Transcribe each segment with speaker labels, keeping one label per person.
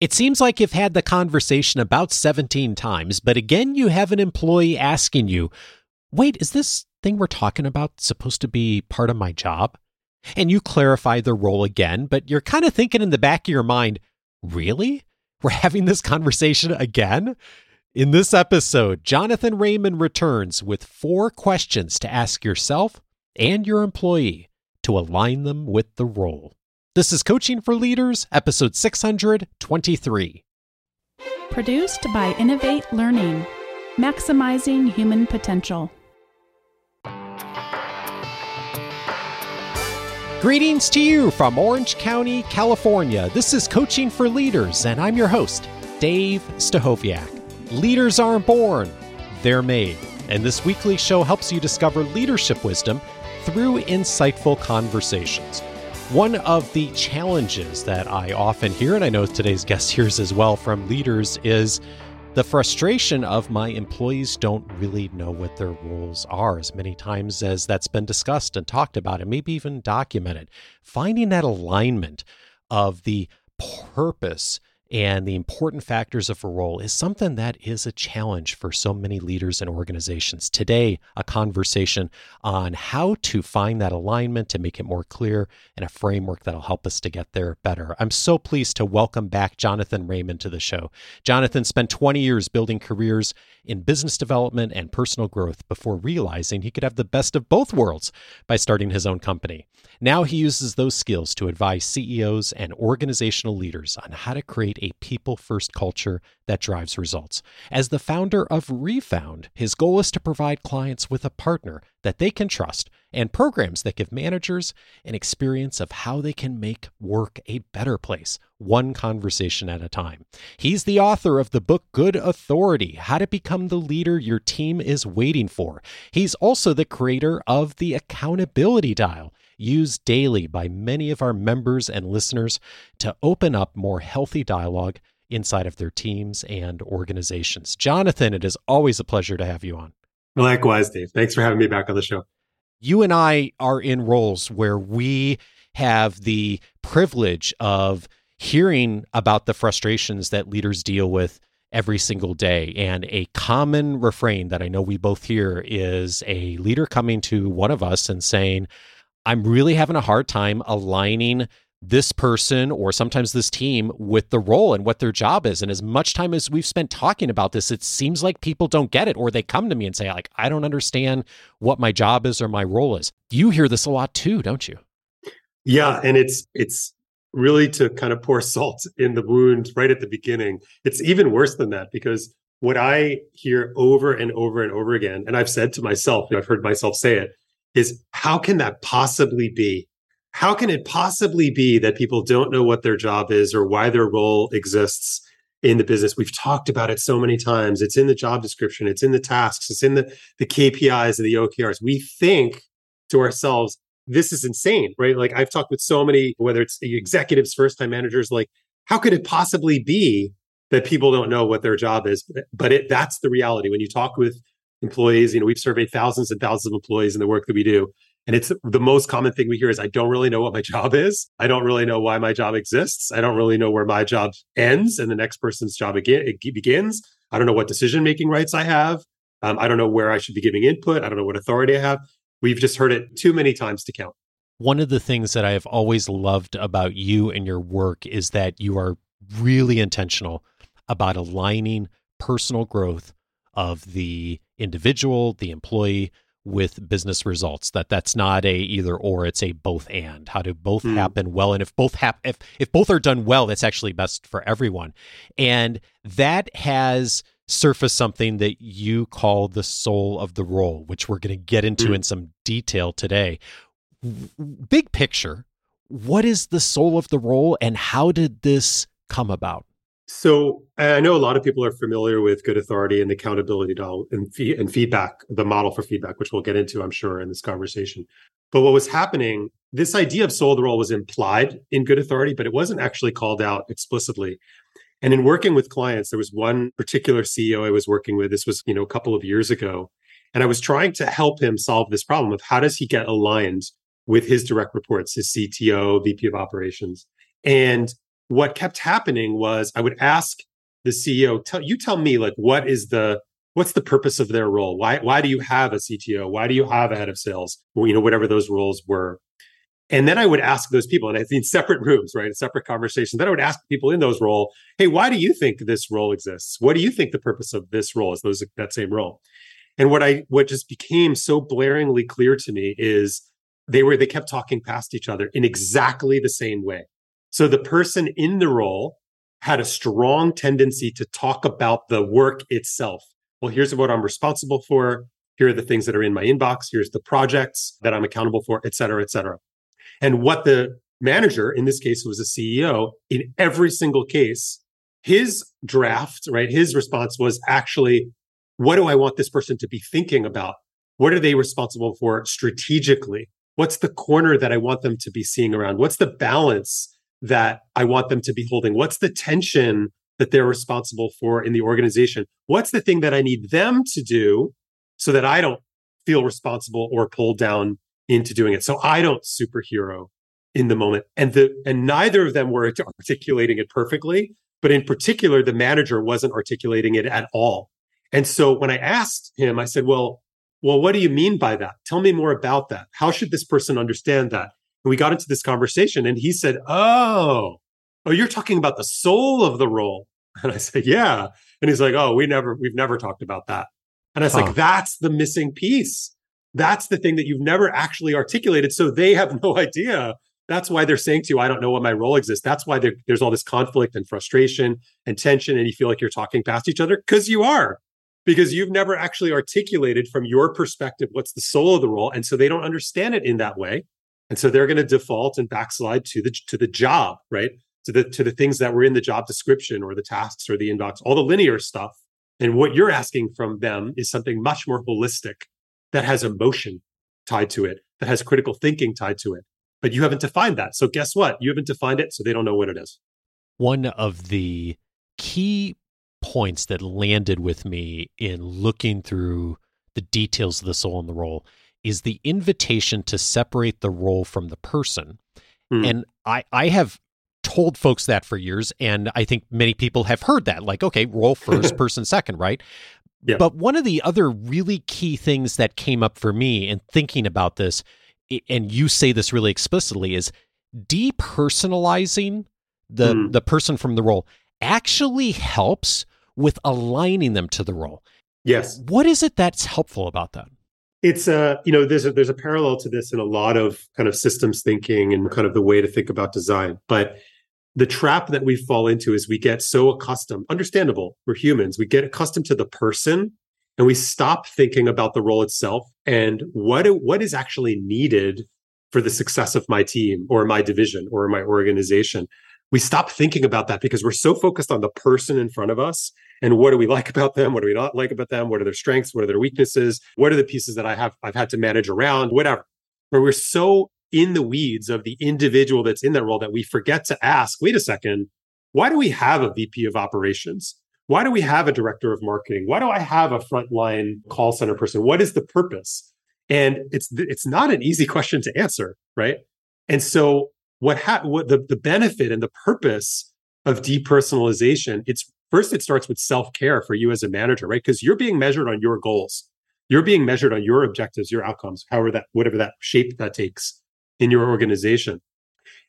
Speaker 1: It seems like you've had the conversation about 17 times, but again, you have an employee asking you, wait, is this thing we're talking about supposed to be part of my job? And you clarify the role again, but you're kind of thinking in the back of your mind, really? We're having this conversation again? In this episode, Jonathan Raymond returns with four questions to ask yourself and your employee to align them with the role. This is Coaching for Leaders, episode 623.
Speaker 2: Produced by Innovate Learning, maximizing human potential.
Speaker 1: Greetings to you from Orange County, California. This is Coaching for Leaders, and I'm your host, Dave Stachowiak. Leaders aren't born, they're made. And this weekly show helps you discover leadership wisdom through insightful conversations. One of the challenges that I often hear, and I know today's guest hears as well from leaders, is the frustration of my employees don't really know what their roles are as many times as that's been discussed and talked about and maybe even documented. Finding that alignment of the purpose and the important factors of a role is something that is a challenge for so many leaders and organizations. Today, a conversation on how to find that alignment to make it more clear and a framework that'll help us to get there better. I'm so pleased to welcome back Jonathan Raymond to the show. Jonathan spent 20 years building careers in business development and personal growth before realizing he could have the best of both worlds by starting his own company. Now he uses those skills to advise CEOs and organizational leaders on how to create a people first culture that drives results. As the founder of Refound, his goal is to provide clients with a partner that they can trust and programs that give managers an experience of how they can make work a better place, one conversation at a time. He's the author of the book Good Authority How to Become the Leader Your Team is Waiting For. He's also the creator of the Accountability Dial used daily by many of our members and listeners to open up more healthy dialogue inside of their teams and organizations. Jonathan, it is always a pleasure to have you on.
Speaker 3: Likewise, Dave. Thanks for having me back on the show.
Speaker 1: You and I are in roles where we have the privilege of hearing about the frustrations that leaders deal with every single day. And a common refrain that I know we both hear is a leader coming to one of us and saying, I'm really having a hard time aligning this person or sometimes this team with the role and what their job is. And as much time as we've spent talking about this, it seems like people don't get it or they come to me and say, like, I don't understand what my job is or my role is. You hear this a lot too, don't you?
Speaker 3: Yeah. And it's, it's, really to kind of pour salt in the wound right at the beginning. It's even worse than that because what I hear over and over and over again, and I've said to myself, I've heard myself say it, is how can that possibly be? How can it possibly be that people don't know what their job is or why their role exists in the business? We've talked about it so many times. It's in the job description, it's in the tasks, it's in the, the KPIs and the OKRs. We think to ourselves, this is insane, right? Like I've talked with so many, whether it's executives, first time managers, like, how could it possibly be that people don't know what their job is? But it, that's the reality. When you talk with employees. You know, we've surveyed thousands and thousands of employees in the work that we do. And it's the most common thing we hear is I don't really know what my job is. I don't really know why my job exists. I don't really know where my job ends and the next person's job again begins. I don't know what decision making rights I have. Um, I don't know where I should be giving input. I don't know what authority I have. We've just heard it too many times to count.
Speaker 1: One of the things that I have always loved about you and your work is that you are really intentional about aligning personal growth of the individual, the employee with business results that that's not a either or it's a both and. How do both mm. happen well? And if both hap- if if both are done well that's actually best for everyone. And that has surfaced something that you call the soul of the role which we're going to get into mm. in some detail today. Big picture what is the soul of the role and how did this come about
Speaker 3: so I know a lot of people are familiar with good authority and the accountability and, fee- and feedback, the model for feedback, which we'll get into, I'm sure, in this conversation. But what was happening, this idea of soul of the role was implied in good authority, but it wasn't actually called out explicitly. And in working with clients, there was one particular CEO I was working with. This was, you know, a couple of years ago. And I was trying to help him solve this problem of how does he get aligned with his direct reports, his CTO, VP of operations. And what kept happening was I would ask the CEO, tell you tell me like what is the what's the purpose of their role? Why why do you have a CTO? Why do you have a head of sales? You know, whatever those roles were. And then I would ask those people, and I think separate rooms, right? Separate conversations. Then I would ask people in those role, hey, why do you think this role exists? What do you think the purpose of this role is? Those that same role. And what I what just became so blaringly clear to me is they were they kept talking past each other in exactly the same way. So the person in the role had a strong tendency to talk about the work itself. Well, here's what I'm responsible for. Here are the things that are in my inbox. Here's the projects that I'm accountable for, et cetera, et cetera. And what the manager, in this case, was a CEO, in every single case, his draft, right, his response was actually, what do I want this person to be thinking about? What are they responsible for strategically? What's the corner that I want them to be seeing around? What's the balance that I want them to be holding? What's the tension that they're responsible for in the organization? What's the thing that I need them to do so that I don't feel responsible or pulled down into doing it? So I don't superhero in the moment. And the and neither of them were articulating it perfectly, but in particular the manager wasn't articulating it at all. And so when I asked him, I said, "Well, well, what do you mean by that? Tell me more about that. How should this person understand that?" And we got into this conversation and he said, Oh, oh, you're talking about the soul of the role. And I said, Yeah. And he's like, Oh, we never, we've never talked about that. And I was huh. like, that's the missing piece. That's the thing that you've never actually articulated. So they have no idea. That's why they're saying to you, I don't know what my role exists. That's why there's all this conflict and frustration and tension. And you feel like you're talking past each other because you are, because you've never actually articulated from your perspective what's the soul of the role. And so they don't understand it in that way. And so they're going to default and backslide to the to the job, right? To the to the things that were in the job description or the tasks or the inbox, all the linear stuff. And what you're asking from them is something much more holistic that has emotion tied to it, that has critical thinking tied to it. But you haven't defined that. So guess what? You haven't defined it, so they don't know what it is.
Speaker 1: One of the key points that landed with me in looking through the details of the soul and the role is the invitation to separate the role from the person. Mm. And I, I have told folks that for years, and I think many people have heard that, like, okay, role first, person second, right? Yeah. But one of the other really key things that came up for me in thinking about this, and you say this really explicitly, is depersonalizing the mm. the person from the role actually helps with aligning them to the role.
Speaker 3: Yes.
Speaker 1: What is it that's helpful about that?
Speaker 3: It's a you know there's a there's a parallel to this in a lot of kind of systems thinking and kind of the way to think about design. But the trap that we fall into is we get so accustomed understandable we're humans we get accustomed to the person and we stop thinking about the role itself and what what is actually needed for the success of my team or my division or my organization. We stop thinking about that because we're so focused on the person in front of us and what do we like about them? What do we not like about them? What are their strengths? What are their weaknesses? What are the pieces that i have i've had to manage around? Whatever. Where we're so in the weeds of the individual that's in that role that we forget to ask wait a second why do we have a vp of operations? Why do we have a director of marketing? Why do i have a frontline call center person? What is the purpose? And it's it's not an easy question to answer right? And so what ha- what the, the benefit and the purpose of depersonalization it's first it starts with self-care for you as a manager right? Because you're being measured on your goals. You're being measured on your objectives your outcomes however that whatever that shape that takes in your organization.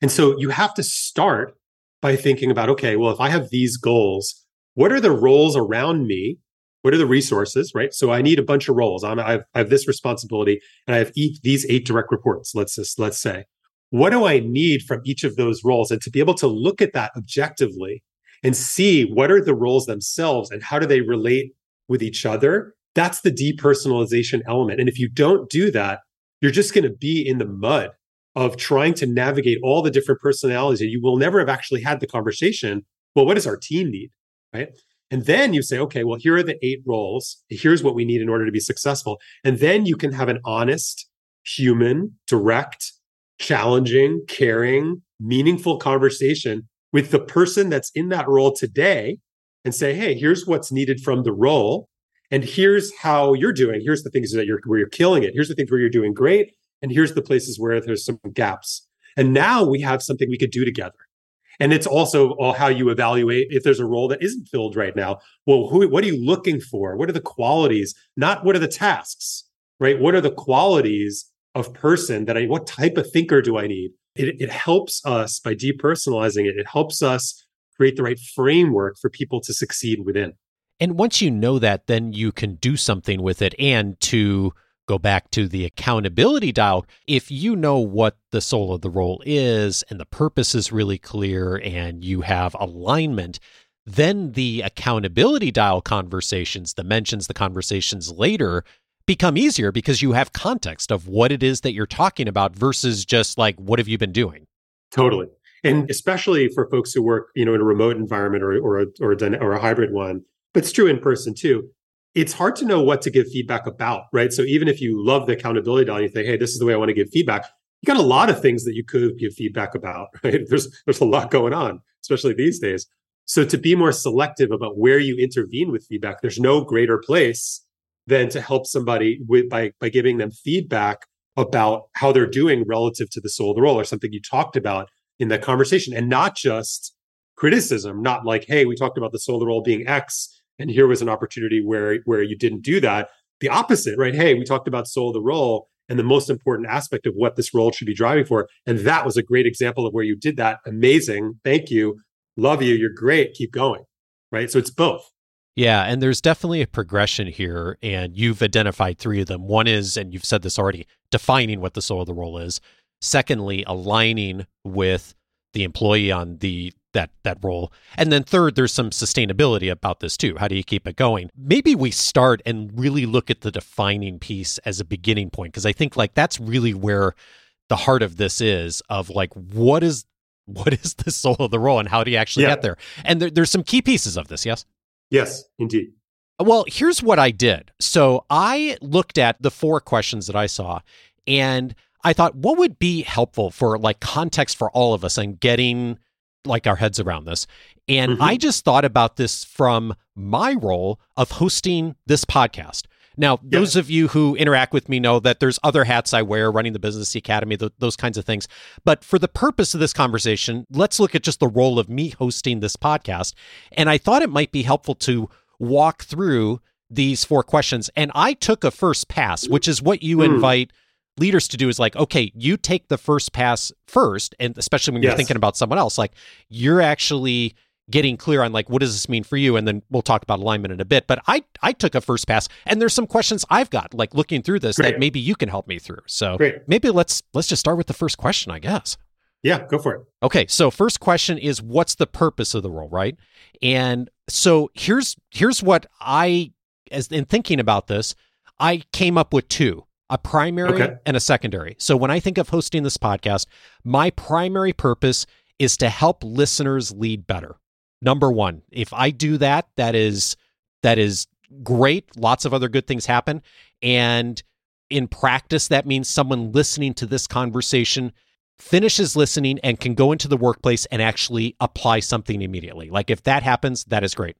Speaker 3: And so you have to start by thinking about okay well if i have these goals what are the roles around me? What are the resources right? So i need a bunch of roles. I'm, I, have, I have this responsibility and i have each, these eight direct reports let's just let's say. What do i need from each of those roles? And to be able to look at that objectively and see what are the roles themselves and how do they relate with each other. That's the depersonalization element. And if you don't do that, you're just going to be in the mud of trying to navigate all the different personalities and you will never have actually had the conversation. Well, what does our team need? Right. And then you say, okay, well, here are the eight roles. Here's what we need in order to be successful. And then you can have an honest, human, direct, challenging, caring, meaningful conversation with the person that's in that role today and say, hey, here's what's needed from the role. And here's how you're doing. Here's the things that you're where you're killing it. Here's the things where you're doing great. And here's the places where there's some gaps. And now we have something we could do together. And it's also all how you evaluate if there's a role that isn't filled right now. Well, who, what are you looking for? What are the qualities? Not what are the tasks, right? What are the qualities of person that I, what type of thinker do I need? It, it helps us by depersonalizing it. It helps us create the right framework for people to succeed within.
Speaker 1: And once you know that, then you can do something with it. And to go back to the accountability dial, if you know what the soul of the role is and the purpose is really clear and you have alignment, then the accountability dial conversations, the mentions, the conversations later become easier because you have context of what it is that you're talking about versus just like, what have you been doing?
Speaker 3: Totally. And especially for folks who work, you know, in a remote environment or or a, or a, or a hybrid one, but it's true in person too. It's hard to know what to give feedback about, right? So even if you love the accountability dial and you think, hey, this is the way I want to give feedback, you got a lot of things that you could give feedback about, right? There's there's a lot going on, especially these days. So to be more selective about where you intervene with feedback, there's no greater place than to help somebody with by by giving them feedback about how they're doing relative to the soul of the role or something you talked about in that conversation. And not just criticism, not like, hey, we talked about the soul of the role being X and here was an opportunity where where you didn't do that. The opposite right? Hey we talked about soul of the role and the most important aspect of what this role should be driving for and that was a great example of where you did that. Amazing. Thank you. Love you. You're great. Keep going. Right? So it's both
Speaker 1: yeah, and there's definitely a progression here, and you've identified three of them. One is, and you've said this already, defining what the soul of the role is. Secondly, aligning with the employee on the that that role. And then third, there's some sustainability about this too. How do you keep it going? Maybe we start and really look at the defining piece as a beginning point because I think like that's really where the heart of this is of like what is what is the soul of the role and how do you actually yeah. get there? And there, there's some key pieces of this, yes?
Speaker 3: Yes, indeed.
Speaker 1: Well, here's what I did. So I looked at the four questions that I saw and I thought what would be helpful for like context for all of us and getting like our heads around this. And mm-hmm. I just thought about this from my role of hosting this podcast. Now, yeah. those of you who interact with me know that there's other hats I wear running the Business Academy, th- those kinds of things. But for the purpose of this conversation, let's look at just the role of me hosting this podcast. And I thought it might be helpful to walk through these four questions. And I took a first pass, which is what you mm. invite leaders to do is like, okay, you take the first pass first, and especially when you're thinking about someone else, like you're actually getting clear on like what does this mean for you and then we'll talk about alignment in a bit but i i took a first pass and there's some questions i've got like looking through this Great. that maybe you can help me through so Great. maybe let's let's just start with the first question i guess
Speaker 3: yeah go for it
Speaker 1: okay so first question is what's the purpose of the role right and so here's here's what i as in thinking about this i came up with two a primary okay. and a secondary. So when I think of hosting this podcast, my primary purpose is to help listeners lead better. Number 1. If I do that, that is that is great. Lots of other good things happen and in practice that means someone listening to this conversation finishes listening and can go into the workplace and actually apply something immediately. Like if that happens, that is great.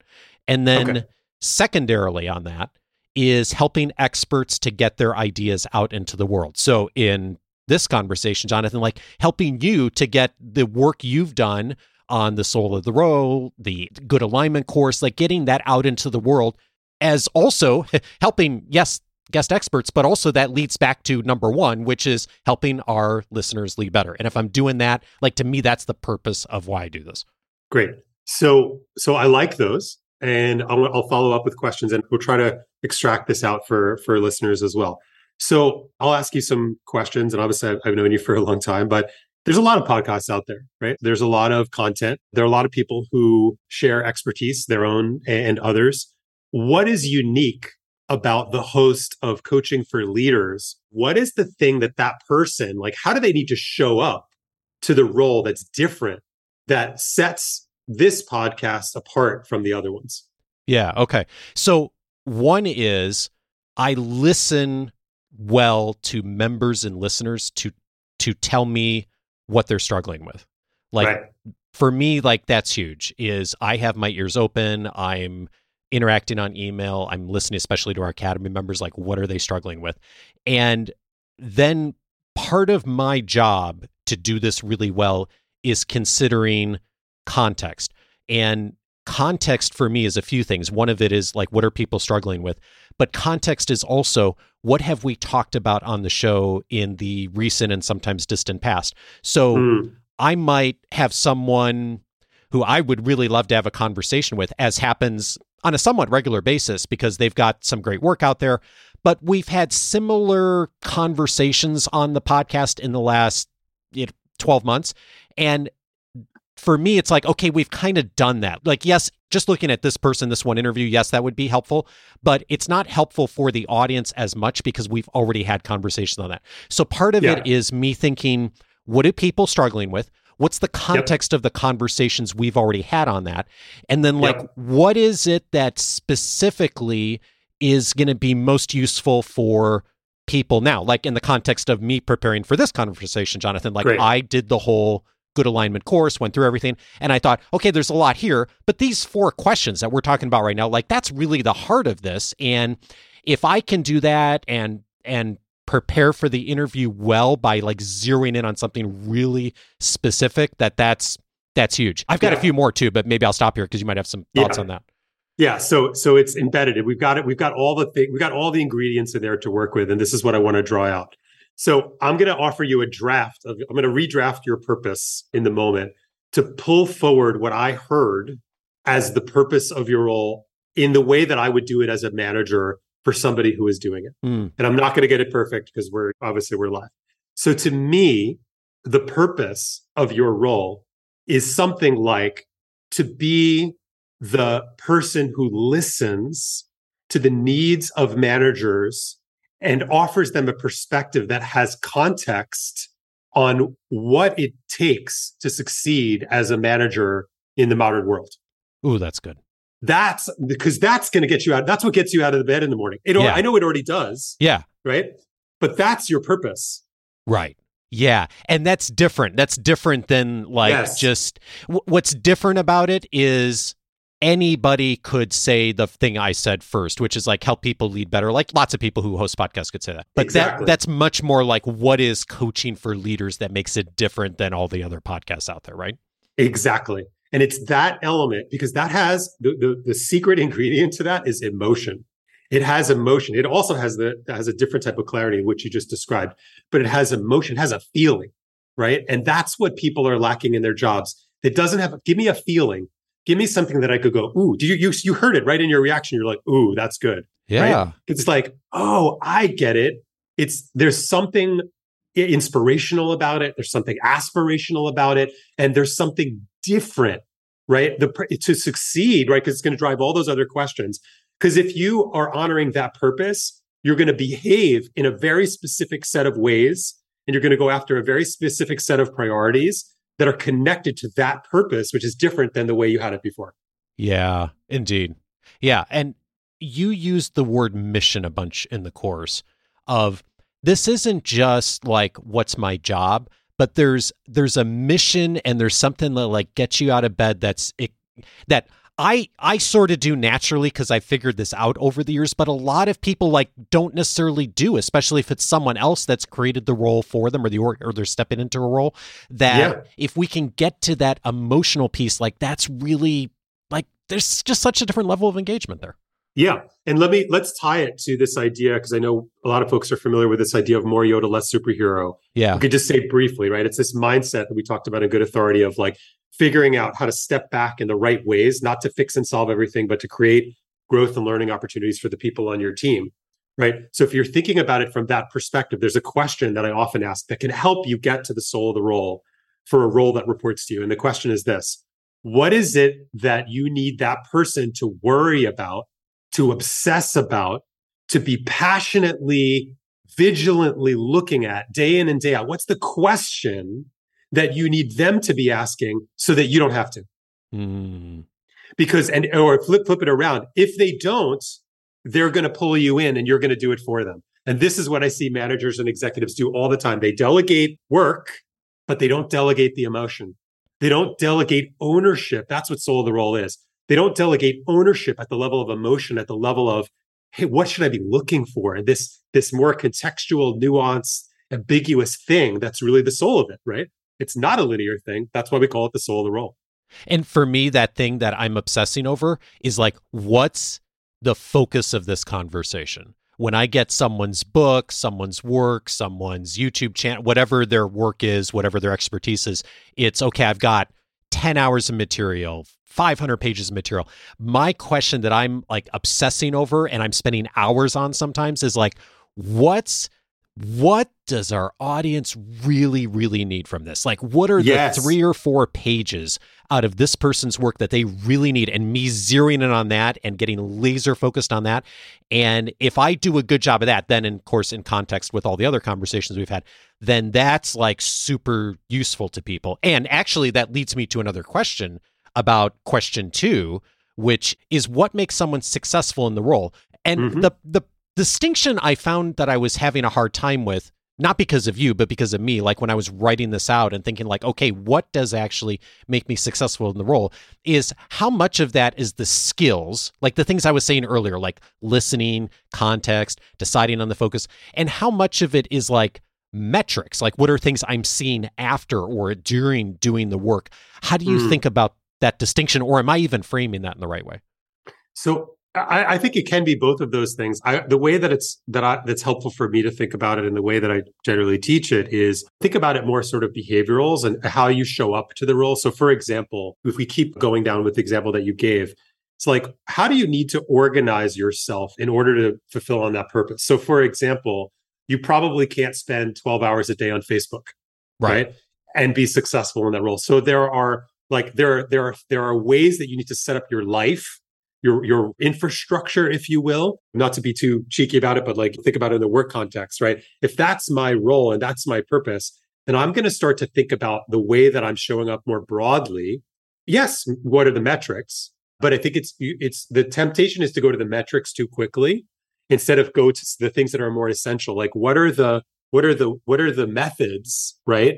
Speaker 1: And then okay. secondarily on that, is helping experts to get their ideas out into the world. So in this conversation, Jonathan, like helping you to get the work you've done on the soul of the role, the good alignment course, like getting that out into the world as also helping, yes, guest experts, but also that leads back to number one, which is helping our listeners lead better. And if I'm doing that, like to me, that's the purpose of why I do this.
Speaker 3: Great. So, so I like those and I'll, I'll follow up with questions and we'll try to extract this out for for listeners as well. So I'll ask you some questions, and obviously I've known you for a long time, but there's a lot of podcasts out there, right? There's a lot of content. There are a lot of people who share expertise, their own and others. What is unique about the host of coaching for leaders? What is the thing that that person, like, how do they need to show up to the role that's different that sets this podcast apart from the other ones?
Speaker 1: Yeah. Okay. So one is I listen well to members and listeners to to tell me what they're struggling with. Like right. for me, like that's huge. Is I have my ears open. I'm interacting on email. I'm listening, especially to our academy members. Like, what are they struggling with? And then part of my job to do this really well is considering context. And context for me is a few things. One of it is like, what are people struggling with? But context is also, what have we talked about on the show in the recent and sometimes distant past? So mm. I might have someone who I would really love to have a conversation with, as happens on a somewhat regular basis because they've got some great work out there. But we've had similar conversations on the podcast in the last you know, 12 months. And for me, it's like, okay, we've kind of done that. Like, yes, just looking at this person, this one interview, yes, that would be helpful, but it's not helpful for the audience as much because we've already had conversations on that. So part of yeah. it is me thinking, what are people struggling with? What's the context yep. of the conversations we've already had on that? And then, like, yep. what is it that specifically is going to be most useful for people now? Like, in the context of me preparing for this conversation, Jonathan, like, Great. I did the whole good alignment course, went through everything. And I thought, okay, there's a lot here, but these four questions that we're talking about right now, like that's really the heart of this. And if I can do that and and prepare for the interview well by like zeroing in on something really specific, that that's that's huge. I've got yeah. a few more too, but maybe I'll stop here because you might have some thoughts yeah. on that.
Speaker 3: Yeah, so so it's embedded. We've got it. We've got all the thing. We've got all the ingredients in there to work with, and this is what I want to draw out. So I'm going to offer you a draft of, I'm going to redraft your purpose in the moment to pull forward what I heard as the purpose of your role in the way that I would do it as a manager for somebody who is doing it. Mm. And I'm not going to get it perfect because we're obviously we're live. So to me, the purpose of your role is something like to be the person who listens to the needs of managers and offers them a perspective that has context on what it takes to succeed as a manager in the modern world.
Speaker 1: Ooh, that's good.
Speaker 3: That's because that's going to get you out. That's what gets you out of the bed in the morning. It, yeah. I know it already does.
Speaker 1: Yeah.
Speaker 3: Right. But that's your purpose.
Speaker 1: Right. Yeah. And that's different. That's different than like yes. just w- what's different about it is anybody could say the thing I said first, which is like help people lead better. Like lots of people who host podcasts could say that. But exactly. that that's much more like what is coaching for leaders that makes it different than all the other podcasts out there, right?
Speaker 3: Exactly. And it's that element because that has the, the, the secret ingredient to that is emotion. It has emotion. It also has the has a different type of clarity, which you just described, but it has emotion, has a feeling, right? And that's what people are lacking in their jobs. It doesn't have give me a feeling give me something that I could go, ooh, did you, you, you heard it right in your reaction. You're like, ooh, that's good.
Speaker 1: Yeah.
Speaker 3: Right? It's like, oh, I get it. It's, there's something inspirational about it. There's something aspirational about it. And there's something different, right? The, to succeed, right? Cause it's going to drive all those other questions. Cause if you are honoring that purpose, you're going to behave in a very specific set of ways and you're going to go after a very specific set of priorities that are connected to that purpose, which is different than the way you had it before.
Speaker 1: Yeah, indeed. Yeah. And you used the word mission a bunch in the course of this isn't just like what's my job, but there's there's a mission and there's something that like gets you out of bed that's it, that I I sort of do naturally because I figured this out over the years, but a lot of people like don't necessarily do, especially if it's someone else that's created the role for them or the or, or they're stepping into a role. That yeah. if we can get to that emotional piece, like that's really like there's just such a different level of engagement there.
Speaker 3: Yeah. And let me let's tie it to this idea because I know a lot of folks are familiar with this idea of more Yoda, less superhero.
Speaker 1: Yeah.
Speaker 3: We could just say briefly, right? It's this mindset that we talked about in good authority of like figuring out how to step back in the right ways, not to fix and solve everything, but to create growth and learning opportunities for the people on your team. Right. So if you're thinking about it from that perspective, there's a question that I often ask that can help you get to the soul of the role for a role that reports to you. And the question is this What is it that you need that person to worry about, to obsess about, to be passionately, vigilantly looking at day in and day out? What's the question that you need them to be asking so that you don't have to. Mm. Because and or flip flip it around. If they don't, they're going to pull you in and you're going to do it for them. And this is what I see managers and executives do all the time. They delegate work, but they don't delegate the emotion. They don't delegate ownership. That's what soul of the role is. They don't delegate ownership at the level of emotion, at the level of, hey, what should I be looking for? And this, this more contextual, nuanced, ambiguous thing that's really the soul of it, right? It's not a linear thing. That's why we call it the soul of the role.
Speaker 1: And for me, that thing that I'm obsessing over is like, what's the focus of this conversation? When I get someone's book, someone's work, someone's YouTube channel, whatever their work is, whatever their expertise is, it's okay, I've got 10 hours of material, 500 pages of material. My question that I'm like obsessing over and I'm spending hours on sometimes is like, what's what does our audience really, really need from this? Like, what are yes. the three or four pages out of this person's work that they really need? And me zeroing in on that and getting laser focused on that. And if I do a good job of that, then, of course, in context with all the other conversations we've had, then that's like super useful to people. And actually, that leads me to another question about question two, which is what makes someone successful in the role. And mm-hmm. the the distinction I found that I was having a hard time with, not because of you, but because of me, like when I was writing this out and thinking, like, okay, what does actually make me successful in the role is how much of that is the skills, like the things I was saying earlier, like listening, context, deciding on the focus, and how much of it is like metrics, like what are things I'm seeing after or during doing the work? How do you mm. think about that distinction, or am I even framing that in the right way?
Speaker 3: So I, I, think it can be both of those things. I, the way that it's that I, that's helpful for me to think about it, and the way that I generally teach it is think about it more sort of behaviorals and how you show up to the role. So, for example, if we keep going down with the example that you gave, it's like how do you need to organize yourself in order to fulfill on that purpose? So, for example, you probably can't spend twelve hours a day on Facebook, right? right? And be successful in that role. So there are like there there are there are ways that you need to set up your life your your infrastructure, if you will. Not to be too cheeky about it, but like think about it in the work context, right? If that's my role and that's my purpose, then I'm going to start to think about the way that I'm showing up more broadly. Yes, what are the metrics? But I think it's it's the temptation is to go to the metrics too quickly instead of go to the things that are more essential. Like what are the what are the what are the methods, right?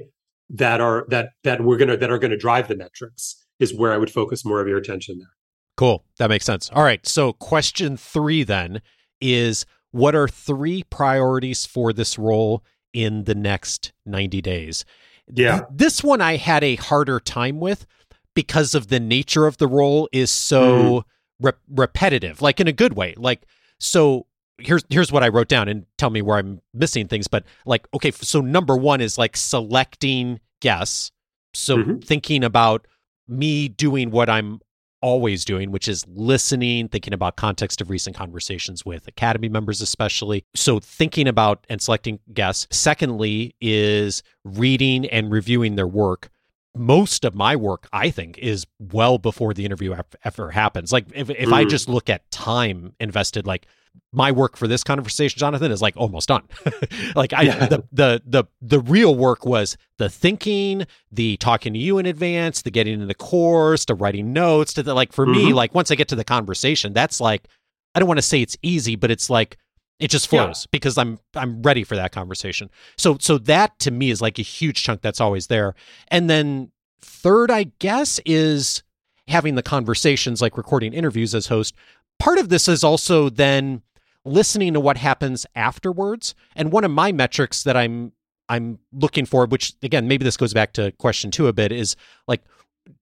Speaker 3: That are that that we're gonna that are gonna drive the metrics is where I would focus more of your attention there.
Speaker 1: Cool. That makes sense. All right. So, question three then is what are three priorities for this role in the next 90 days?
Speaker 3: Yeah.
Speaker 1: This one I had a harder time with because of the nature of the role is so mm. re- repetitive, like in a good way. Like, so here's here's what I wrote down and tell me where I'm missing things. But like, okay, so number one is like selecting guests. So mm-hmm. thinking about me doing what I'm always doing, which is listening, thinking about context of recent conversations with Academy members, especially. So, thinking about and selecting guests. Secondly, is reading and reviewing their work. Most of my work, I think, is well before the interview ever happens. Like, if, if mm. I just look at time invested, like my work for this conversation, Jonathan, is like almost done. like I yeah. the, the the the real work was the thinking, the talking to you in advance, the getting in the course, the writing notes, to the like for mm-hmm. me, like once I get to the conversation, that's like I don't want to say it's easy, but it's like it just flows yeah. because I'm I'm ready for that conversation. So so that to me is like a huge chunk that's always there. And then third, I guess, is having the conversations like recording interviews as host part of this is also then listening to what happens afterwards. And one of my metrics that I'm I'm looking for, which again, maybe this goes back to question two a bit, is like,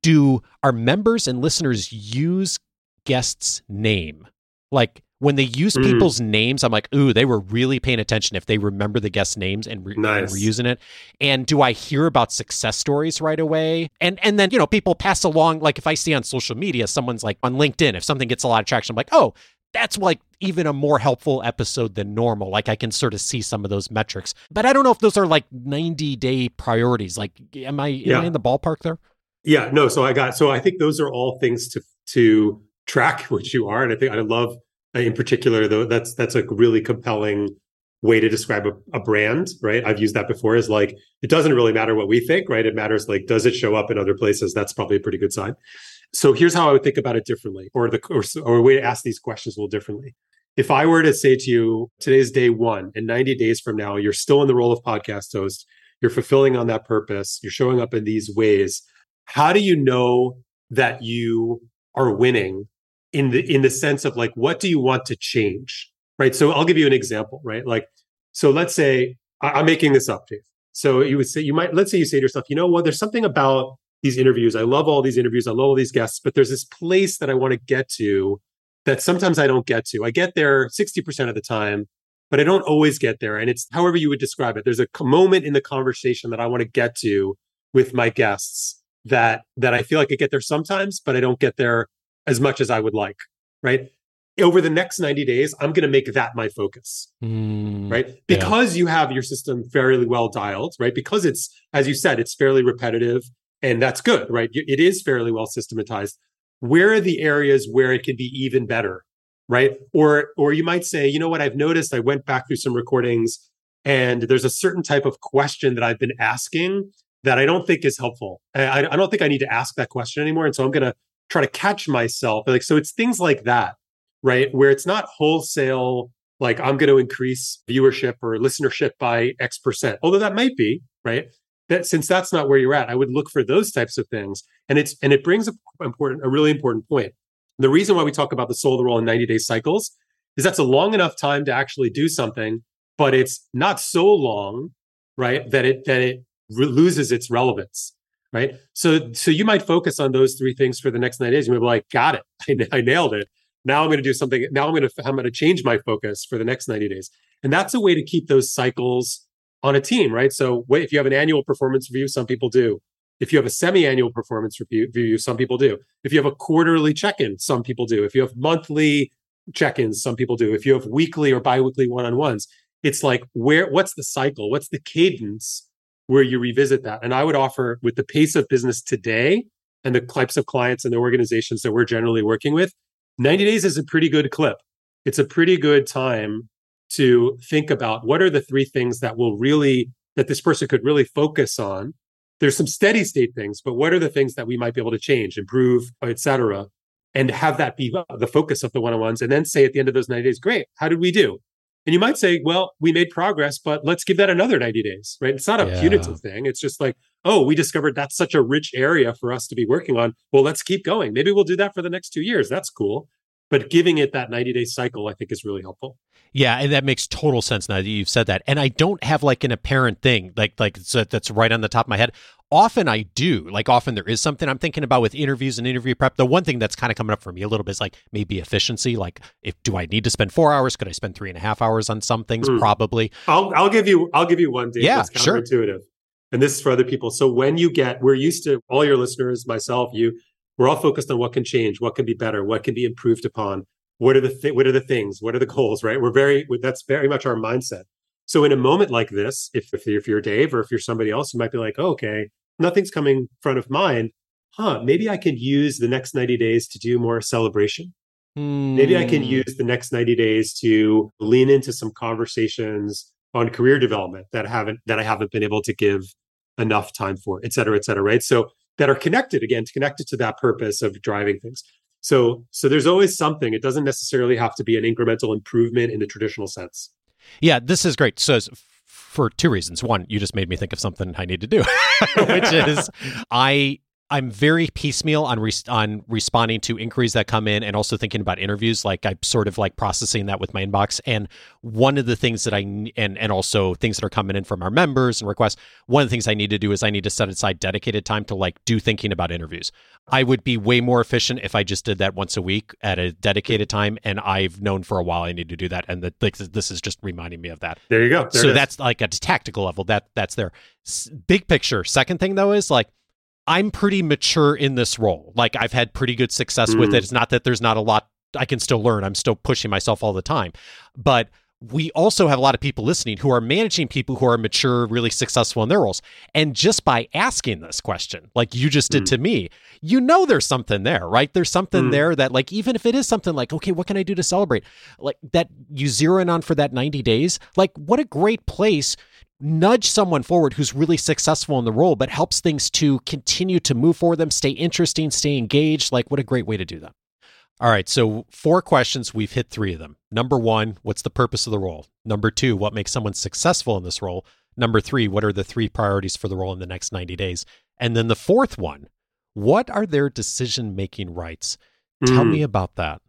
Speaker 1: do our members and listeners use guests' name? Like when they use mm. people's names, I'm like, ooh, they were really paying attention if they remember the guest names and, re- nice. and were using it. And do I hear about success stories right away? And and then you know people pass along like if I see on social media someone's like on LinkedIn if something gets a lot of traction, I'm like, oh, that's like even a more helpful episode than normal. Like I can sort of see some of those metrics, but I don't know if those are like 90 day priorities. Like, am I, am I in the ballpark there?
Speaker 3: Yeah, no. So I got, so I think those are all things to, to track which you are. And I think I love in particular though that's that's a really compelling way to describe a, a, brand right? I've used that before is like it doesn't really matter what we think right? It matters like does it show up in other places? That's probably a pretty good sign. So here's how i would think about it differently or the or, or a way to ask these questions a little differently. If i were to say to you today's day one and 90 days from now you're still in the role of podcast host you're fulfilling on that purpose you're showing up in these ways how do you know that you are winning in the in the sense of like what do you want to change right so i'll give you an example right like so let's say I, am making this up Dave. so you would say you might let's say you say to yourself you know what there's something about these interviews. I love all these interviews. I love all these guests, but there's this place that I want to get to that sometimes I don't get to. I get there 60% of the time, but I don't always get there. And it's however you would describe it. There's a moment in the conversation that I want to get to with my guests that that I feel like I get there sometimes, but I don't get there as much as I would like. Right. Over the next 90 days, I'm going to make that my focus. Mm, right. Because yeah. you have your system fairly well dialed, right? Because it's, as you said, it's fairly repetitive and that's good, right? It is fairly well systematized. Where are the areas where it can be even better? Right. Or or you might say, you know what, I've noticed I went back through some recordings and there's a certain type of question that I've been asking that I don't think is helpful. I, I don't think I need to ask that question anymore. And so I'm going to try to catch myself. Like, so it's things like that, right? Where it's not wholesale, like I'm going to increase viewership or listenership by X percent, although that might be, right? That since that's not where you're at, I would look for those types of things. And it's, and it brings a important, a really important point. The reason why we talk about the soul of the role in 90 day cycles is that's a long enough time to actually do something, but it's not so long, right? That it, that it re- loses its relevance right? So so you might focus on those three things for the next nine days. You might be like got it. I, I nailed it. Now i'm going to do something now i'm going to i'm going to change my focus for the next 90 days. And that's a way to keep those cycles on a team right? So if you have an annual performance review some people do. If you have a semi-annual performance review some people do. If you have a quarterly check-in some people do. If you have monthly check-ins some people do. If you have weekly or bi-weekly one-on-ones it's like where what's the cycle? What's the cadence where you revisit that. And I would offer with the pace of business today and the types of clients and the organizations that we're generally working with, 90 days is a pretty good clip. It's a pretty good time to think about what are the three things that will really, that this person could really focus on. There's some steady state things, but what are the things that we might be able to change, improve, et cetera, and have that be the focus of the one on ones. And then say at the end of those 90 days, great, how did we do? And you might say, well, we made progress, but let's give that another 90 days, right? It's not a yeah. punitive thing. It's just like, oh, we discovered that's such a rich area for us to be working on. Well, let's keep going. Maybe we'll do that for the next two years. That's cool. But giving it that 90 day cycle, I think is really helpful.
Speaker 1: Yeah, and that makes total sense now that you've said that. And I don't have like an apparent thing like like that's right on the top of my head. Often I do. Like often there is something I'm thinking about with interviews and interview prep. The one thing that's kind of coming up for me a little bit is like maybe efficiency. Like if do I need to spend four hours? Could I spend three and a half hours on some things? Mm. Probably.
Speaker 3: I'll I'll give you I'll give you one Dave, yeah, that's counterintuitive. Sure. And this is for other people. So when you get we're used to all your listeners, myself, you, we're all focused on what can change, what can be better, what can be improved upon. What are the th- what are the things? What are the goals right? We're very that's very much our mindset. So in a moment like this if, if, if you're dave or if you're somebody else you might be like oh, okay nothing's coming front of mind. Huh maybe i can use the next 90 days to do more celebration. Maybe i can hmm. use the next 90 days to lean into some conversations on career development that haven't that i haven't been able to give enough time for et cetera et cetera right? So that are connected again connected to that purpose of driving things so so there's always something. It doesn't necessarily have to be an incremental improvement in the traditional sense.
Speaker 1: Yeah, this is great. So for two reasons. One, you just made me think of something I need to do, which is I I'm very piecemeal on re- on responding to inquiries that come in, and also thinking about interviews. Like I'm sort of like processing that with my inbox. And one of the things that I and and also things that are coming in from our members and requests. One of the things I need to do is I need to set aside dedicated time to like do thinking about interviews. I would be way more efficient if I just did that once a week at a dedicated time. And I've known for a while I need to do that, and that like, this is just reminding me of that.
Speaker 3: There you go. There
Speaker 1: so that's like at a tactical level. That that's there. S- big picture. Second thing though is like I'm pretty mature in this role. Like I've had pretty good success mm. with it. It's not that there's not a lot I can still learn. I'm still pushing myself all the time. But we also have a lot of people listening who are managing people who are mature, really successful in their roles. And just by asking this question, like you just did mm. to me, you know there's something there, right? There's something mm. there that, like, even if it is something like, okay, what can I do to celebrate? Like that you zero in on for that 90 days, like, what a great place nudge someone forward who's really successful in the role, but helps things to continue to move for them, stay interesting, stay engaged. Like, what a great way to do that. All right, so four questions. We've hit three of them. Number one, what's the purpose of the role? Number two, what makes someone successful in this role? Number three, what are the three priorities for the role in the next 90 days? And then the fourth one, what are their decision making rights? Tell mm. me about that.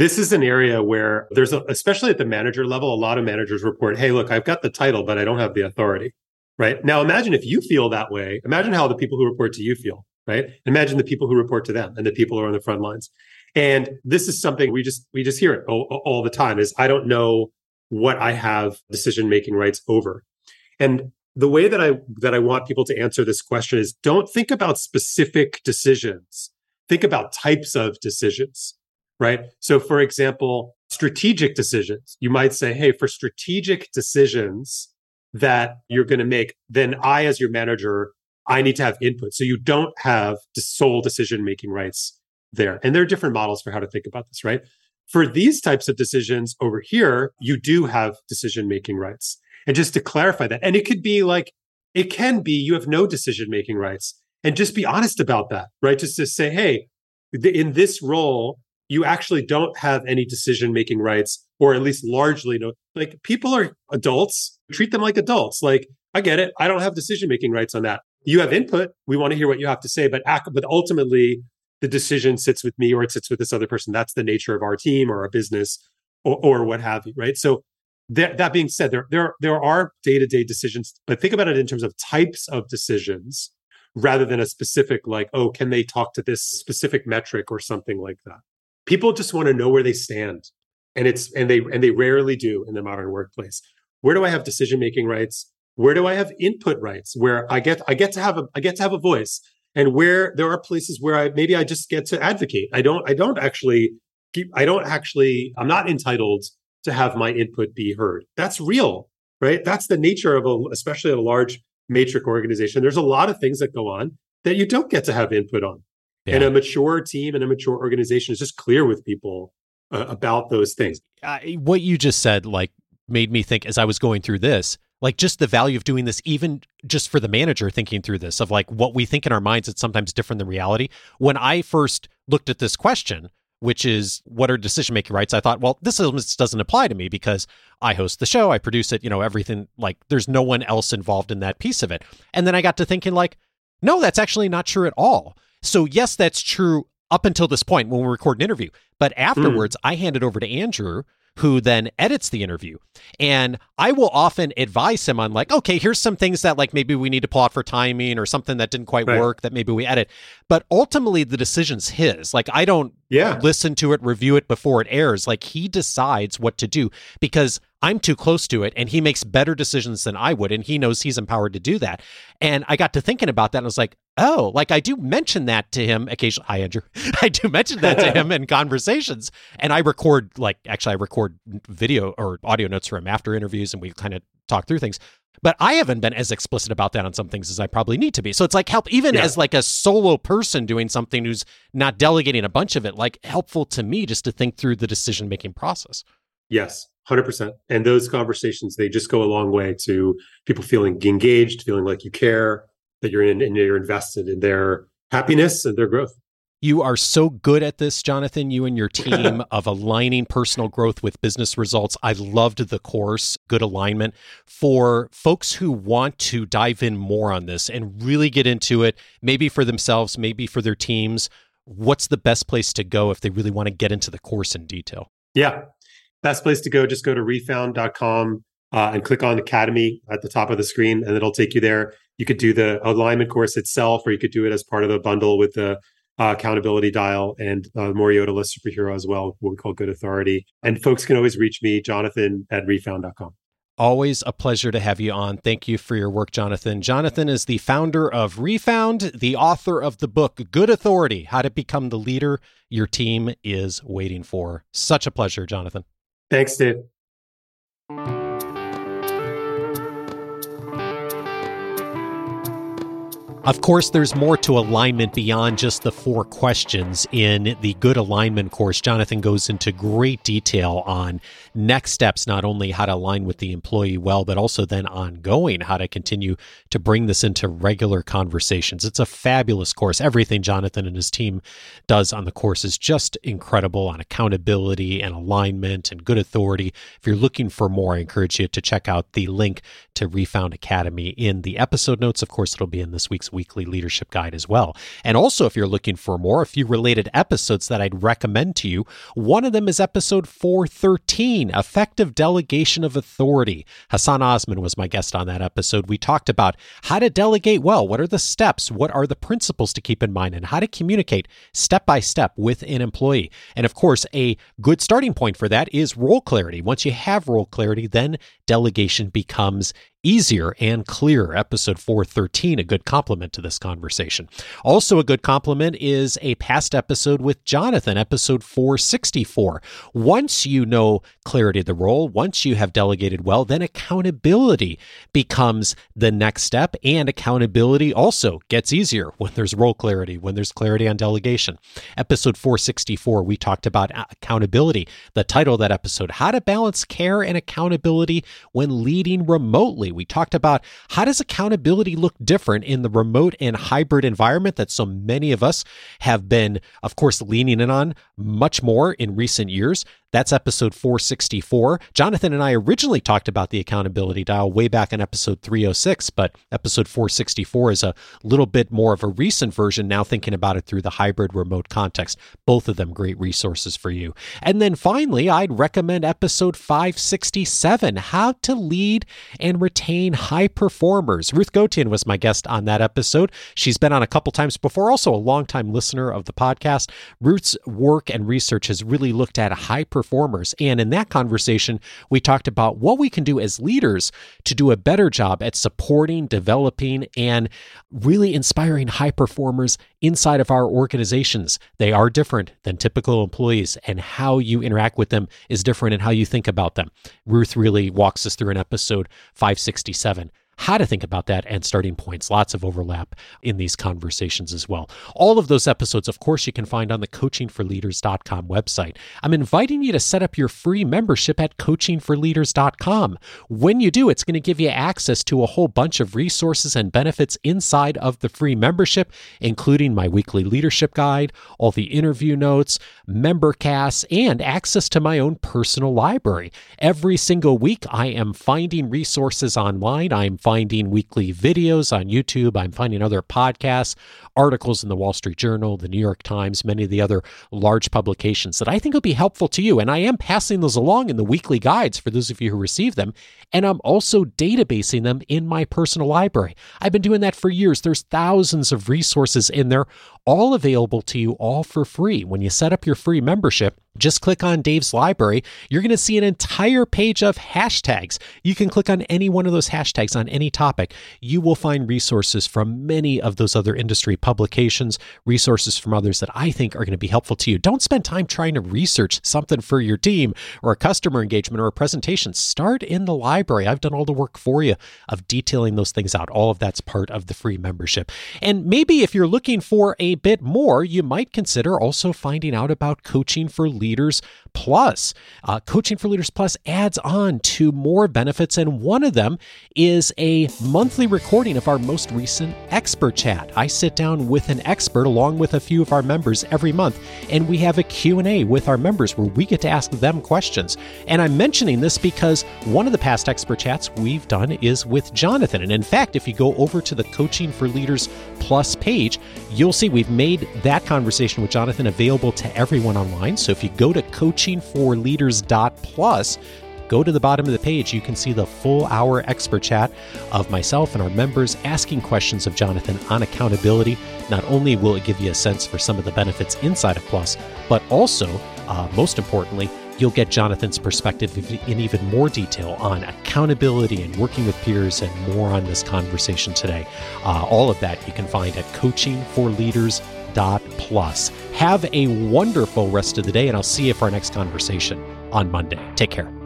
Speaker 3: This is an area where there's, a, especially at the manager level, a lot of managers report, hey, look, I've got the title, but I don't have the authority. right? Now imagine if you feel that way. Imagine how the people who report to you feel, right? Imagine the people who report to them and the people who are on the front lines. And this is something we just we just hear it all, all the time is I don't know what I have decision making rights over. And the way that I that I want people to answer this question is don't think about specific decisions. Think about types of decisions, right? So for example, strategic decisions. You might say, "Hey, for strategic decisions that you're going to make, then I as your manager, I need to have input." So you don't have the sole decision making rights there. And there are different models for how to think about this, right? For these types of decisions over here, you do have decision making rights. And just to clarify that, and it could be like, it can be you have no decision making rights. And just be honest about that, right? Just to say, hey, in this role, you actually don't have any decision making rights, or at least largely no. Like people are adults, treat them like adults. Like, I get it. I don't have decision making rights on that. You have input. We want to hear what you have to say, but but ultimately, the decision sits with me or it sits with this other person. That's the nature of our team or our business or, or what have you, right? So that, that being said, there, there, there are day-to-day decisions, but think about it in terms of types of decisions rather than a specific like, oh, can they talk to this specific metric or something like that? People just want to know where they stand. And it's and they and they rarely do in the modern workplace. Where do I have decision making rights? Where do I have input rights? Where I get I get to have a I get to have a voice and where there are places where I maybe I just get to advocate. I don't I don't actually keep I don't actually I'm not entitled to have my input be heard. That's real, right? That's the nature of a especially a large matrix organization. There's a lot of things that go on that you don't get to have input on. Yeah. And a mature team and a mature organization is just clear with people uh, about those things.
Speaker 1: Uh, what you just said like made me think as I was going through this like just the value of doing this even just for the manager thinking through this of like what we think in our minds it's sometimes different than reality when i first looked at this question which is what are decision making rights i thought well this doesn't apply to me because i host the show i produce it you know everything like there's no one else involved in that piece of it and then i got to thinking like no that's actually not true at all so yes that's true up until this point when we record an interview but hmm. afterwards mm. i hand it over to andrew who then edits the interview. And I will often advise him on like, okay, here's some things that like maybe we need to pull out for timing or something that didn't quite right. work that maybe we edit. But ultimately the decision's his. Like I don't yeah. listen to it, review it before it airs. Like he decides what to do because I'm too close to it and he makes better decisions than I would. And he knows he's empowered to do that. And I got to thinking about that and I was like, oh, like I do mention that to him occasionally. Hi, Andrew. I do mention that to him in conversations. And I record, like, actually, I record video or audio notes for him after interviews and we kind of talk through things. But I haven't been as explicit about that on some things as I probably need to be. So it's like help, even yeah. as like a solo person doing something who's not delegating a bunch of it, like helpful to me just to think through the decision making process.
Speaker 3: Yes. 100%. And those conversations, they just go a long way to people feeling engaged, feeling like you care, that you're in and you're invested in their happiness and their growth.
Speaker 1: You are so good at this, Jonathan, you and your team of aligning personal growth with business results. I loved the course, Good Alignment. For folks who want to dive in more on this and really get into it, maybe for themselves, maybe for their teams, what's the best place to go if they really want to get into the course in detail?
Speaker 3: Yeah best place to go, just go to refound.com uh, and click on Academy at the top of the screen, and it'll take you there. You could do the alignment course itself, or you could do it as part of a bundle with the uh, accountability dial and uh, Morioda List Superhero as well, what we call Good Authority. And folks can always reach me, Jonathan at refound.com.
Speaker 1: Always a pleasure to have you on. Thank you for your work, Jonathan. Jonathan is the founder of Refound, the author of the book Good Authority How to Become the Leader Your Team is Waiting for. Such a pleasure, Jonathan.
Speaker 3: Thanks, Dave.
Speaker 1: Of course, there's more to alignment beyond just the four questions. In the Good Alignment course, Jonathan goes into great detail on next steps, not only how to align with the employee well, but also then ongoing how to continue to bring this into regular conversations. It's a fabulous course. Everything Jonathan and his team does on the course is just incredible on accountability and alignment and good authority. If you're looking for more, I encourage you to check out the link to Refound Academy in the episode notes. Of course, it'll be in this week's Weekly leadership guide as well. And also, if you're looking for more, a few related episodes that I'd recommend to you. One of them is episode 413 Effective Delegation of Authority. Hassan Osman was my guest on that episode. We talked about how to delegate well. What are the steps? What are the principles to keep in mind? And how to communicate step by step with an employee. And of course, a good starting point for that is role clarity. Once you have role clarity, then delegation becomes easier and clearer. Episode 413, a good complement to this conversation. Also, a good complement is a past episode with Jonathan, episode 464. Once you know clarity of the role, once you have delegated well, then accountability becomes the next step. And accountability also gets easier when there's role clarity, when there's clarity on delegation. Episode 464, we talked about accountability. The title of that episode, How to Balance Care and Accountability When Leading Remotely. We talked about how does accountability look different in the remote and hybrid environment that so many of us have been, of course, leaning in on much more in recent years. That's episode 464. Jonathan and I originally talked about the accountability dial way back in episode 306, but episode 464 is a little bit more of a recent version now thinking about it through the hybrid remote context. Both of them great resources for you. And then finally, I'd recommend episode 567, How to Lead and Retain High Performers. Ruth Gotian was my guest on that episode. She's been on a couple times before, also a longtime listener of the podcast. Ruth's work and research has really looked at high performers performers. And in that conversation, we talked about what we can do as leaders to do a better job at supporting, developing, and really inspiring high performers inside of our organizations. They are different than typical employees, and how you interact with them is different and how you think about them. Ruth really walks us through an episode 567 how to think about that and starting points. Lots of overlap in these conversations as well. All of those episodes, of course, you can find on the coachingforleaders.com website. I'm inviting you to set up your free membership at coachingforleaders.com. When you do, it's going to give you access to a whole bunch of resources and benefits inside of the free membership, including my weekly leadership guide, all the interview notes, member casts, and access to my own personal library. Every single week, I am finding resources online. I'm finding weekly videos on YouTube. I'm finding other podcasts, articles in the Wall Street Journal, the New York Times, many of the other large publications that I think will be helpful to you. And I am passing those along in the weekly guides for those of you who receive them. And I'm also databasing them in my personal library. I've been doing that for years. There's thousands of resources in there, all available to you, all for free. When you set up your free membership, just click on Dave's library. You're going to see an entire page of hashtags. You can click on any one of those hashtags on any topic. You will find resources from many of those other industry publications, resources from others that I think are going to be helpful to you. Don't spend time trying to research something for your team or a customer engagement or a presentation. Start in the library. I've done all the work for you of detailing those things out. All of that's part of the free membership. And maybe if you're looking for a bit more, you might consider also finding out about coaching for Leaders Plus. Uh, Coaching for Leaders Plus adds on to more benefits, and one of them is a monthly recording of our most recent expert chat. I sit down with an expert along with a few of our members every month, and we have a Q&A with our members where we get to ask them questions. And I'm mentioning this because one of the past expert chats we've done is with Jonathan. And in fact, if you go over to the Coaching for Leaders Plus page, you'll see we've made that conversation with Jonathan available to everyone online. So if you go to coachingforleaders.plus, go to the bottom of the page, you can see the full hour expert chat of myself and our members asking questions of Jonathan on accountability. Not only will it give you a sense for some of the benefits inside of Plus, but also, uh, most importantly, you'll get Jonathan's perspective in even more detail on accountability and working with peers and more on this conversation today. Uh, all of that you can find at coachingforleaders.plus. Have a wonderful rest of the day, and I'll see you for our next conversation on Monday. Take care.